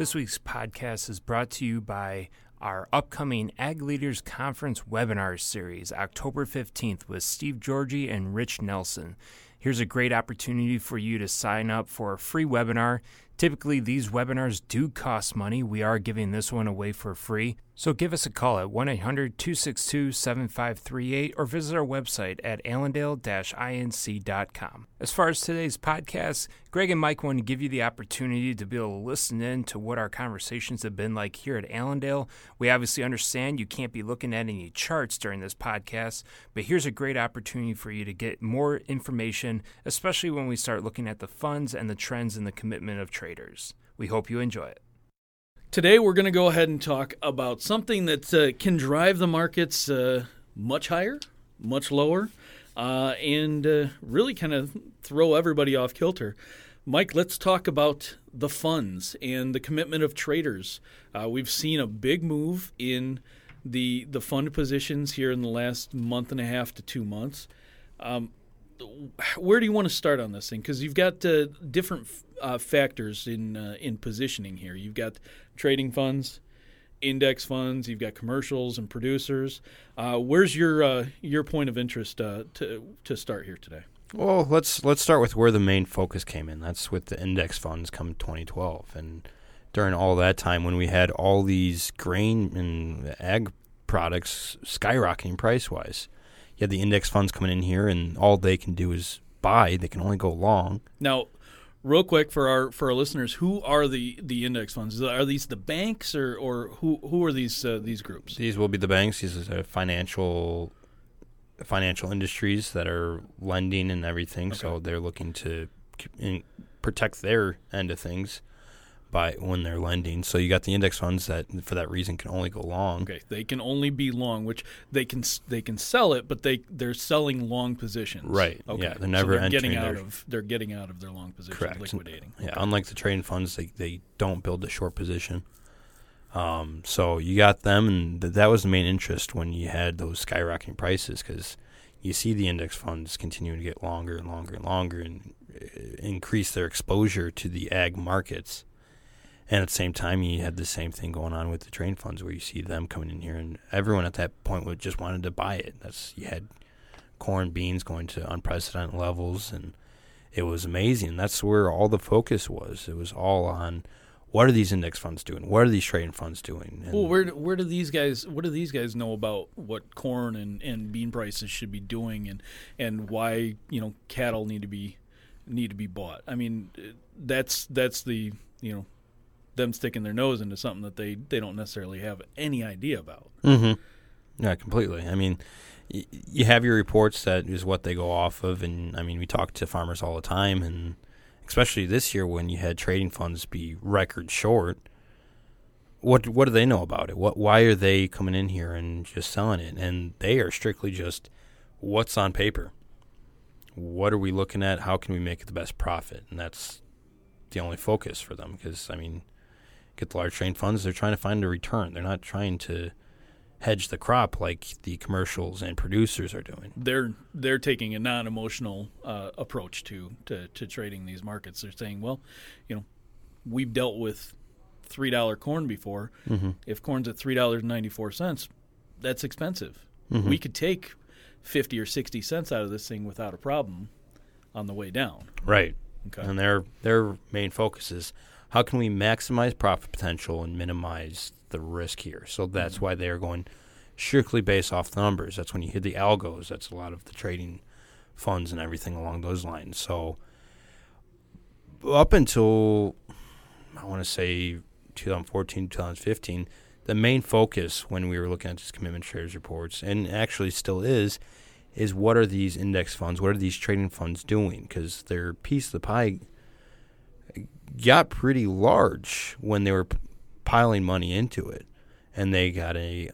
This week's podcast is brought to you by our upcoming Ag Leaders Conference webinar series, October 15th, with Steve Georgy and Rich Nelson. Here's a great opportunity for you to sign up for a free webinar. Typically, these webinars do cost money. We are giving this one away for free. So give us a call at 1 800 262 7538 or visit our website at allendale inc.com. As far as today's podcast, Greg and Mike want to give you the opportunity to be able to listen in to what our conversations have been like here at Allendale. We obviously understand you can't be looking at any charts during this podcast, but here's a great opportunity for you to get more information, especially when we start looking at the funds and the trends and the commitment of traders. We hope you enjoy it. Today, we're going to go ahead and talk about something that uh, can drive the markets uh, much higher, much lower, uh, and uh, really kind of throw everybody off kilter. Mike, let's talk about the funds and the commitment of traders. Uh, we've seen a big move in the the fund positions here in the last month and a half to two months. Um, where do you want to start on this thing? Because you've got uh, different uh, factors in uh, in positioning here. You've got trading funds, index funds. You've got commercials and producers. Uh, where's your uh, your point of interest uh, to to start here today? Well, let's let's start with where the main focus came in. That's with the index funds come 2012, and during all that time when we had all these grain and ag products skyrocketing price wise, you had the index funds coming in here, and all they can do is buy. They can only go long. Now, real quick for our for our listeners, who are the the index funds? Are these the banks or or who who are these uh, these groups? These will be the banks. These are financial financial industries that are lending and everything. Okay. So they're looking to protect their end of things by when they're lending. So you got the index funds that, for that reason, can only go long. Okay, they can only be long, which they can they can sell it, but they they're selling long positions. Right. Okay. Yeah, they're never so they're getting out their, of they're getting out of their long position, correct. liquidating. Yeah, okay. unlike the trading funds, they they don't build a short position. Um, so you got them, and th- that was the main interest when you had those skyrocketing prices because you see the index funds continuing to get longer and longer and longer and uh, increase their exposure to the ag markets and at the same time, you had the same thing going on with the train funds, where you see them coming in here, and everyone at that point would just wanted to buy it. That's you had corn, beans going to unprecedented levels, and it was amazing. That's where all the focus was. It was all on what are these index funds doing? What are these trading funds doing? And well, where where do these guys what do these guys know about what corn and, and bean prices should be doing and and why you know cattle need to be need to be bought? I mean, that's that's the you know them sticking their nose into something that they, they don't necessarily have any idea about. Mm-hmm. Yeah, completely. I mean, y- you have your reports that is what they go off of, and I mean, we talk to farmers all the time, and especially this year when you had trading funds be record short. What what do they know about it? What why are they coming in here and just selling it? And they are strictly just what's on paper. What are we looking at? How can we make the best profit? And that's the only focus for them because I mean, get the large train funds, they're trying to find a return. They're not trying to hedge the crop like the commercials and producers are doing. They're they're taking a non-emotional uh, approach to, to to trading these markets. They're saying, well, you know, we've dealt with three dollar corn before. Mm-hmm. If corn's at three dollars ninety four cents, that's expensive. Mm-hmm. We could take fifty or sixty cents out of this thing without a problem on the way down. Right. Okay. And their their main focus is how can we maximize profit potential and minimize the risk here? So that's mm-hmm. why they are going strictly based off the numbers. That's when you hit the algos. That's a lot of the trading funds and everything along those lines. So up until I want to say 2014, 2015, the main focus when we were looking at these commitment traders reports, and actually still is, is what are these index funds? What are these trading funds doing? Because their piece of the pie got pretty large when they were p- piling money into it, and they got a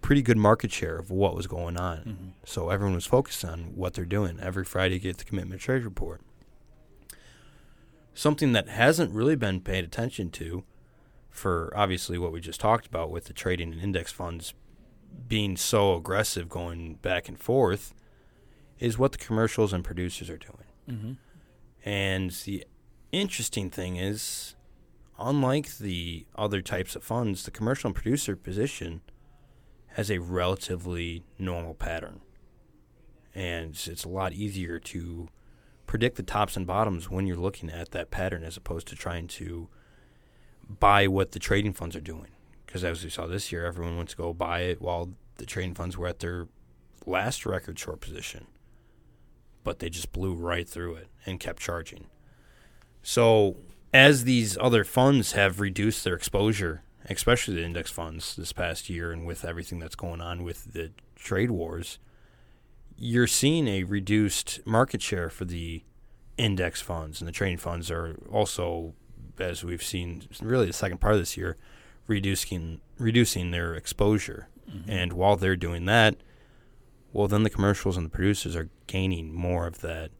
pretty good market share of what was going on. Mm-hmm. So everyone was focused on what they're doing. Every Friday, get the commitment trade report. Something that hasn't really been paid attention to, for obviously what we just talked about with the trading and index funds being so aggressive going back and forth, is what the commercials and producers are doing. Mm-hmm. And the interesting thing is unlike the other types of funds, the commercial and producer position has a relatively normal pattern. And it's, it's a lot easier to predict the tops and bottoms when you're looking at that pattern as opposed to trying to buy what the trading funds are doing. Because as we saw this year, everyone went to go buy it while the trading funds were at their last record short position. But they just blew right through it and kept charging. So as these other funds have reduced their exposure, especially the index funds this past year, and with everything that's going on with the trade wars, you're seeing a reduced market share for the index funds, and the trading funds are also, as we've seen, really the second part of this year, reducing reducing their exposure. Mm-hmm. And while they're doing that, well, then the commercials and the producers are gaining more of that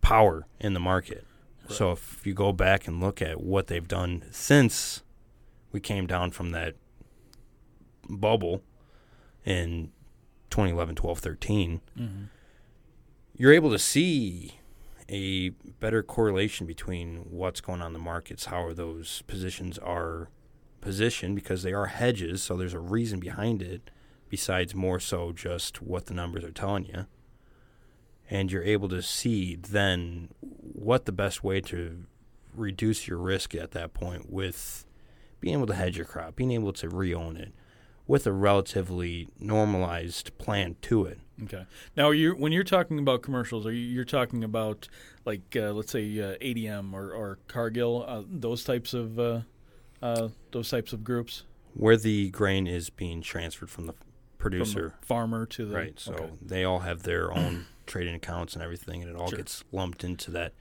power in the market. So if you go back and look at what they've done since we came down from that bubble in 2011, 12, 13, mm-hmm. you're able to see a better correlation between what's going on in the markets, how those positions are positioned, because they are hedges, so there's a reason behind it, besides more so just what the numbers are telling you and you're able to see then what the best way to reduce your risk at that point with being able to hedge your crop, being able to re-own it with a relatively normalized plan to it. Okay. Now, you when you're talking about commercials, are you you're talking about like uh, let's say uh, ADM or, or Cargill, uh, those types of uh, uh, those types of groups, where the grain is being transferred from the producer, from the farmer to the right. So okay. they all have their own trading accounts and everything, and it all sure. gets lumped into that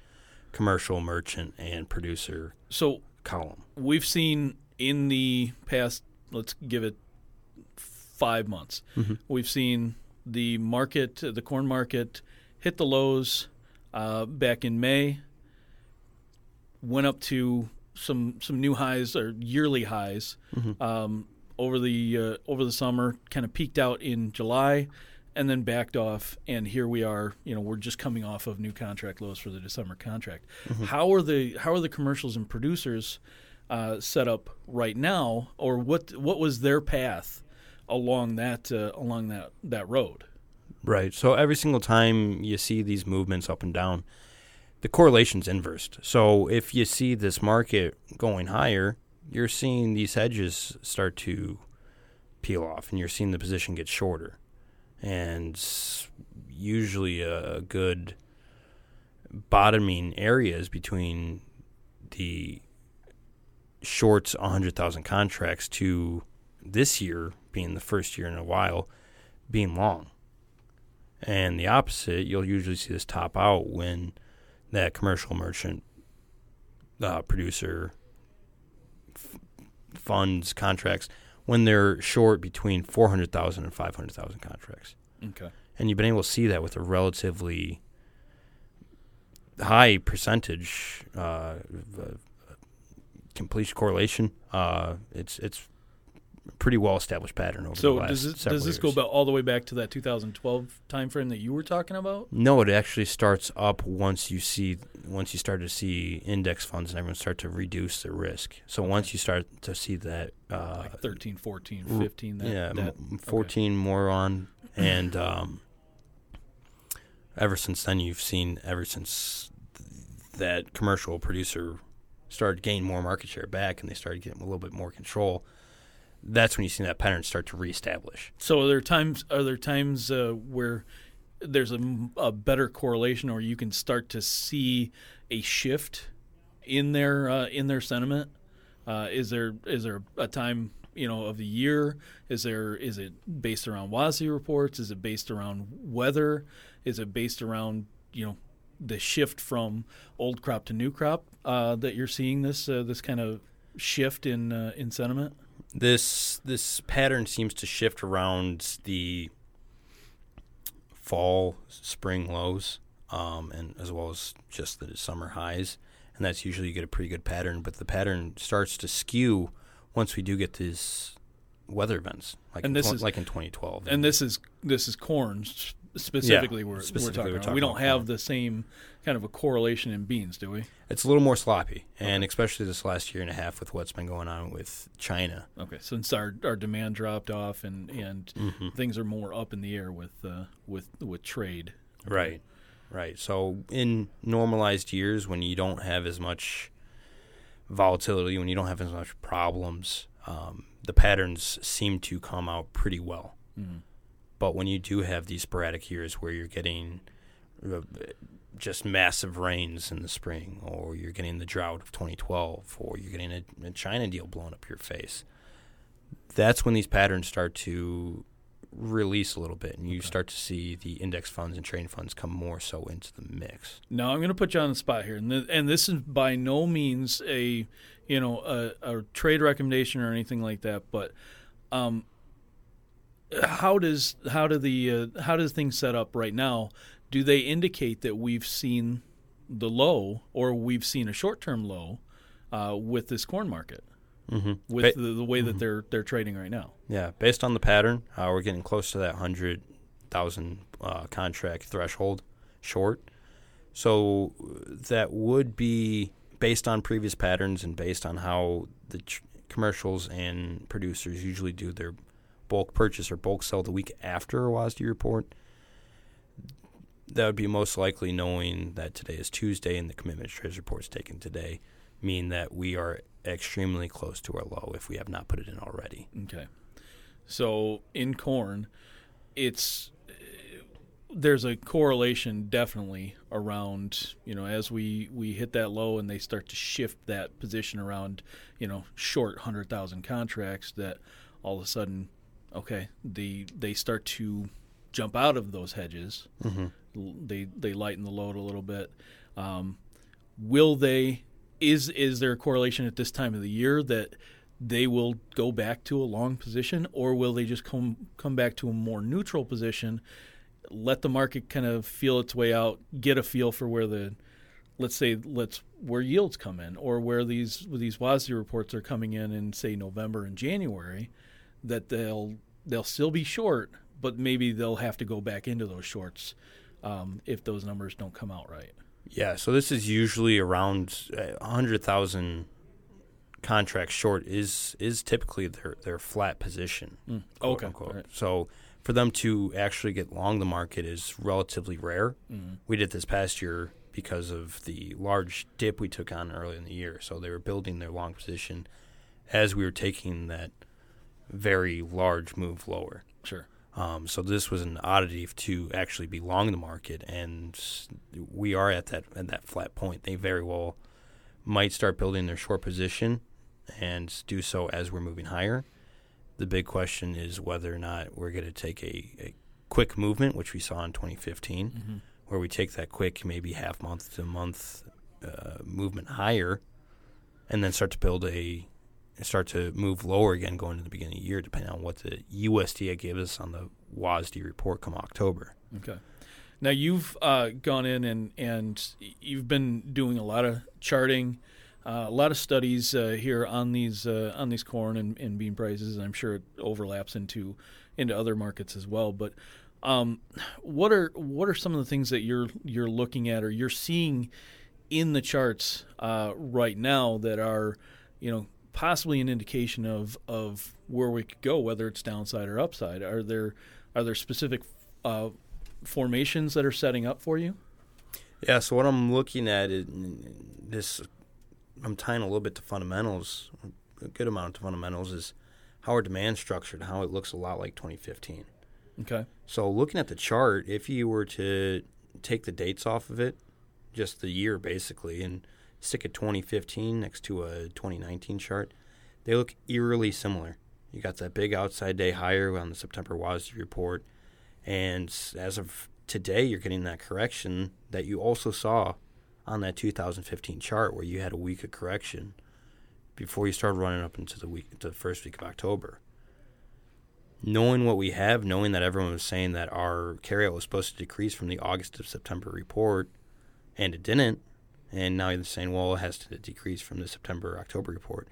commercial, merchant, and producer so column. We've seen in the past, let's give it five months, mm-hmm. we've seen the market, the corn market, hit the lows uh, back in May, went up to some some new highs or yearly highs mm-hmm. um, over the uh, over the summer, kind of peaked out in July and then backed off and here we are you know we're just coming off of new contract lows for the december contract. Mm-hmm. how are the how are the commercials and producers uh, set up right now or what what was their path along that uh, along that that road? Right. So every single time you see these movements up and down the correlation's inversed. So if you see this market going higher you're seeing these hedges start to peel off and you're seeing the position get shorter and usually a good bottoming areas between the shorts 100,000 contracts to this year being the first year in a while being long. And the opposite, you'll usually see this top out when that commercial merchant uh, producer f- funds contracts when they're short between 400,000 and 500,000 contracts. Okay. And you've been able to see that with a relatively high percentage uh, completion correlation. Uh, it's it's pretty well established pattern over so the last does this, does this years. go all the way back to that 2012 timeframe that you were talking about? No, it actually starts up once you see once you start to see index funds and everyone start to reduce the risk. So once you start to see that uh, like 13, 14, 15 that, yeah, that, 14 okay. more on and um, ever since then you've seen ever since that commercial producer started gaining more market share back and they started getting a little bit more control that's when you see that pattern start to reestablish. So are there times are there times uh, where there's a, a, better correlation, or you can start to see a shift in their uh, in their sentiment? Uh, is there is there a time you know of the year? Is there is it based around WASDE reports? Is it based around weather? Is it based around you know the shift from old crop to new crop uh, that you're seeing this uh, this kind of shift in uh, in sentiment? This this pattern seems to shift around the fall, spring lows, um, and as well as just the summer highs, and that's usually you get a pretty good pattern. But the pattern starts to skew once we do get these weather events, like and in this tw- is, like in 2012. And this is this is corn specifically we're, specifically we're we're talking, about. talking We don't have corn. the same kind of a correlation in beans, do we? It's a little more sloppy, and especially this last year and a half with what's been going on with China. Okay, since our, our demand dropped off and, and Mm-hmm. things are more up in the air with uh, with with trade. Right, right. So in normalized years, when you don't have as much volatility, when you don't have as much problems, um, the patterns seem to come out pretty well. But when you do have these sporadic years where you're getting uh, just massive rains in the spring, or you're getting the drought of 2012, or you're getting a, a China deal blown up your face, that's when these patterns start to release a little bit, and you start to see the index funds and trading funds come more so into the mix. Now I'm going to put you on the spot here, and th- and this is by no means a you know a, a trade recommendation or anything like that, but um, how does how do the uh, how does things set up right now? Do they indicate that we've seen the low or we've seen a short term low uh, with this corn market Mm-hmm. with the, the way that they're they're trading right now? Yeah, based on the pattern, uh, we're getting close to that hundred thousand uh, contract threshold short. So that would be based on previous patterns and based on how the tr- commercials and producers usually do their bulk purchase or bulk sell the week after a WASDE report. That would be most likely knowing that today is Tuesday and the commitment trades report is taken today, mean that we are extremely close to our low if we have not put it in already. Okay. So in corn, it's there's a correlation definitely around you know as we we hit that low and they start to shift that position around you know short hundred thousand contracts that all of a sudden okay the they start to jump out of those hedges. L- they they lighten the load a little bit. Um, will they is is there a correlation at this time of the year that they will go back to a long position or will they just come come back to a more neutral position let the market kind of feel its way out get a feel for where the let's say let's where yields come in or where these these WASDE reports are coming in in say November and January that they'll they'll still be short but maybe they'll have to go back into those shorts um, if those numbers don't come out right Yeah, so this is usually around a hundred thousand contracts short is is typically their their flat position. quote Mm. okay, unquote. alright. So for them to actually get long the market is relatively rare. Mm. We did this past year because of the large dip we took on early in the year. So they were building their long position as we were taking that very large move lower. sure Um, so this was an oddity to actually be long the market, and we are at that at that flat point. They very well might start building their short position and do so as we're moving higher. The big question is whether or not we're going to take a, a quick movement, which we saw in 2015, where we take that quick, maybe half month to month uh, movement higher, and then start to build a start to move lower again going into the beginning of the year, depending on what the USDA gives us on the WASDE report come October. Okay. Now you've uh, gone in and and you've been doing a lot of charting, uh, a lot of studies uh, here on these uh, on these corn and, and bean prices. And I'm sure it overlaps into into other markets as well. But um, what are what are some of the things that you're you're looking at or you're seeing in the charts uh, right now that are you know possibly an indication of of where we could go, whether it's downside or upside? Are there are there specific uh, formations that are setting up for you? Yeah, so what I'm looking at is this. I'm tying a little bit to fundamentals, a good amount to fundamentals is how our demand structured, how it looks a lot like 2015. Okay. So looking at the chart, if you were to take the dates off of it, just the year basically, and stick a 2015 next to a 2019 chart, they look eerily similar. You got that big outside day higher on the September WASDE report, and as of today, you're getting that correction that you also saw on that 2015 chart, where you had a week of correction before you started running up into the week, to the first week of October. Knowing what we have, knowing that everyone was saying that our carryout was supposed to decrease from the August to September report, and it didn't, and now they're saying, well, it has to decrease from the September October report.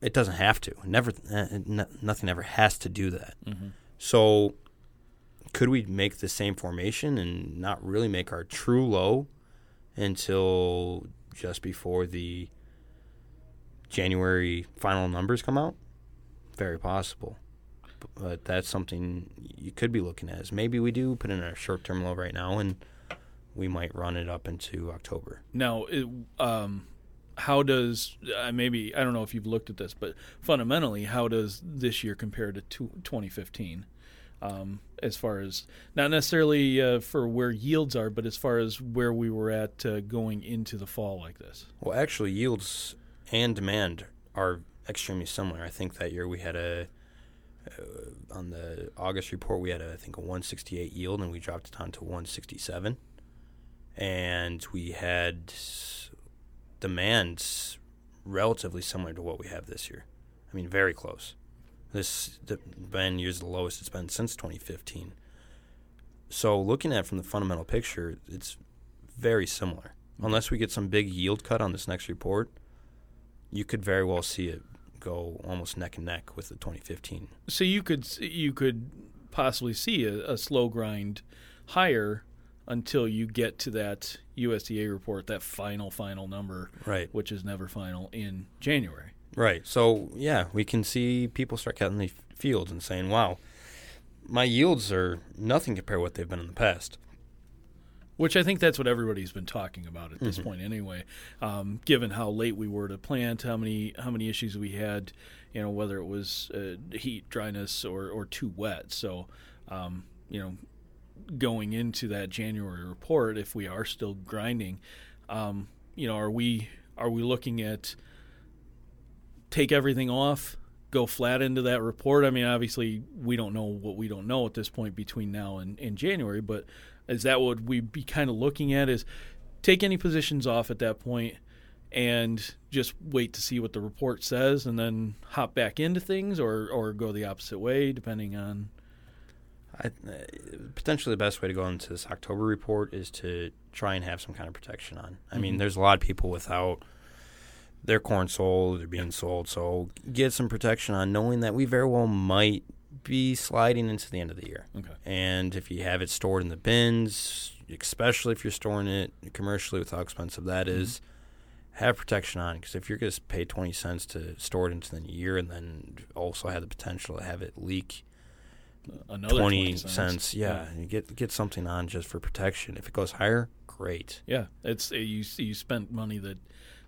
It doesn't have to. Never, uh, nothing ever has to do that. So, could we make the same formation and not really make our true low until just before the January final numbers come out? Very possible. But that's something you could be looking at. Is maybe we do put in a short term low right now, and we might run it up into October. Now, it, um, how does uh, maybe I don't know if you've looked at this, but fundamentally, how does this year compare to 2015? Um, as far as not necessarily uh, for where yields are, but as far as where we were at uh, going into the fall like this. Well, actually, yields and demand are extremely similar. I think that year we had a uh, on the August report we had a, I think a 168 yield and we dropped it down to 167, and we had demands relatively similar to what we have this year. I mean, very close. This been years the lowest it's been since 2015. So looking at it from the fundamental picture, it's very similar. Unless we get some big yield cut on this next report, you could very well see it go almost neck and neck with the 2015. So you could you could possibly see a, a slow grind higher until you get to that USDA report, that final final number, right? Which is never final in January. Right. So yeah, we can see people start cutting the fields and saying, "Wow, my yields are nothing compared to what they've been in the past." Which I think that's what everybody's been talking about at this mm-hmm. point, anyway. Um, given how late we were to plant, how many how many issues we had, you know, whether it was uh, heat, dryness, or or too wet. So, um, you know, going into that January report, if we are still grinding, um, you know, are we are we looking at take everything off, go flat into that report? I mean, obviously, we don't know what we don't know at this point between now and, and January, but is that what we'd be kind of looking at? Is take any positions off at that point and just wait to see what the report says and then hop back into things or, or go the opposite way depending on I, uh, potentially the best way to go into this October report is to try and have some kind of protection on. I mm-hmm. mean, there's a lot of people without their corn sold, they're being sold, so get some protection on knowing that we very well might be sliding into the end of the year. Okay. And if you have it stored in the bins, especially if you're storing it commercially with how expensive that mm-hmm. is, have protection on because if you're going to pay 20 cents to store it into the year and then also have the potential to have it leak Another 20, 20 cents, cents yeah, yeah, get get something on just for protection. If it goes higher, great. Yeah, it's you you spent money that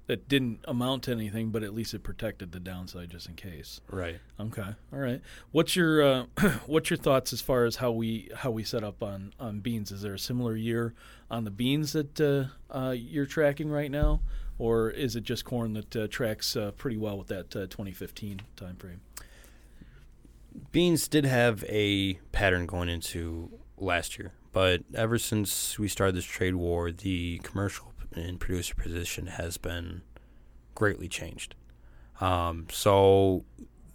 that didn't amount to anything, but at least it protected the downside just in case. Right. Okay. All right. What's your uh, what's your thoughts as far as how we how we set up on on beans? Is there a similar year on the beans that uh, uh, you're tracking right now, or is it just corn that uh, tracks uh, pretty well with that uh, 2015 time frame? Beans did have a pattern going into last year, but ever since we started this trade war, the commercial and producer position has been greatly changed. Um, so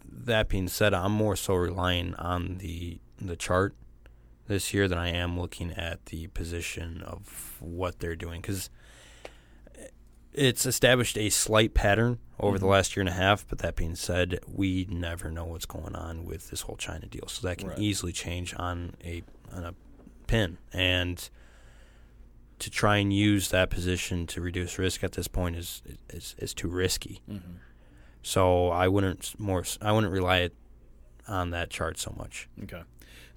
that being said, I'm more so relying on the the chart this year than I am looking at the position of what they're doing because it's established a slight pattern over mm-hmm. the last year and a half. But that being said, we never know what's going on with this whole China deal, so that can right. easily change on a on a pin and to try and use that position to reduce risk at this point is is, is too risky. Mm-hmm. So I wouldn't more I wouldn't rely on that chart so much. Okay.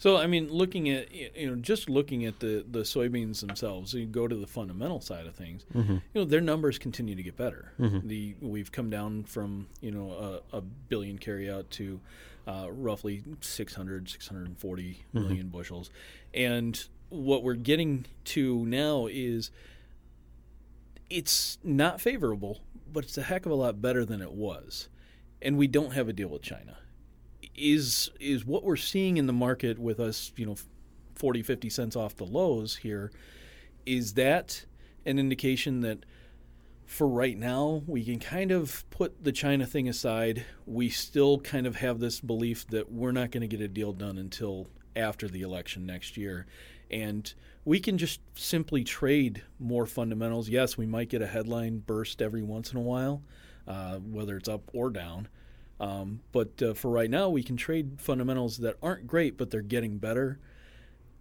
So I mean, looking at you know just looking at the the soybeans themselves, you go to the fundamental side of things. Mm-hmm. You know their numbers continue to get better. Mm-hmm. The we've come down from you know a, a billion carryout to uh, roughly 600, 640 mm-hmm. million bushels, and what we're getting to now is it's not favorable, but it's a heck of a lot better than it was. And we don't have a deal with China. Is is what we're seeing in the market with us, you know, 40 50 cents off the lows here is that an indication that for right now, we can kind of put the China thing aside. We still kind of have this belief that we're not going to get a deal done until after the election next year and we can just simply trade more fundamentals. Yes, we might get a headline burst every once in a while, uh, whether it's up or down. Um, but uh, for right now, we can trade fundamentals that aren't great, but they're getting better.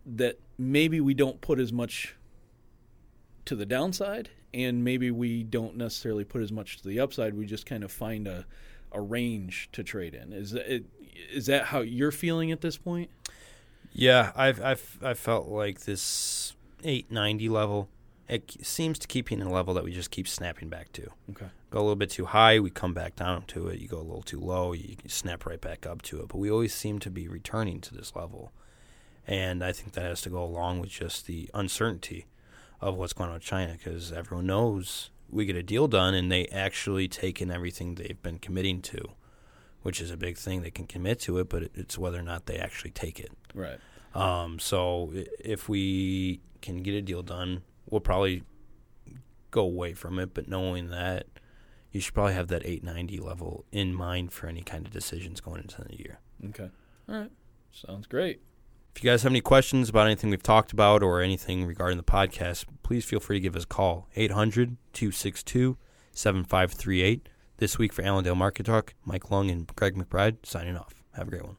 that maybe we don't put as much to the downside and maybe we don't necessarily put as much to the upside. We just kind of find a, a range to trade in. Is that, is that how you're feeling at this point? Yeah, I've I've I felt like this 890 level. It seems to keep in a level that we just keep snapping back to. Okay. Go a little bit too high, we come back down to it. You go a little too low, you snap right back up to it. But we always seem to be returning to this level, and I think that has to go along with just the uncertainty of what's going on with China because everyone knows we get a deal done and they actually take in everything they've been committing to, which is a big thing. They can commit to it, but it's whether or not they actually take it. Right. Um, so if we can get a deal done, we'll probably go away from it. But knowing that, you should probably have that 890 level in mind for any kind of decisions going into the year. Okay. All right. Sounds great. If you guys have any questions about anything we've talked about or anything regarding the podcast, please feel free to give us a call 800 262 7538. This week for Allendale Market Talk, Mike Lung and Greg McBride signing off. Have a great one.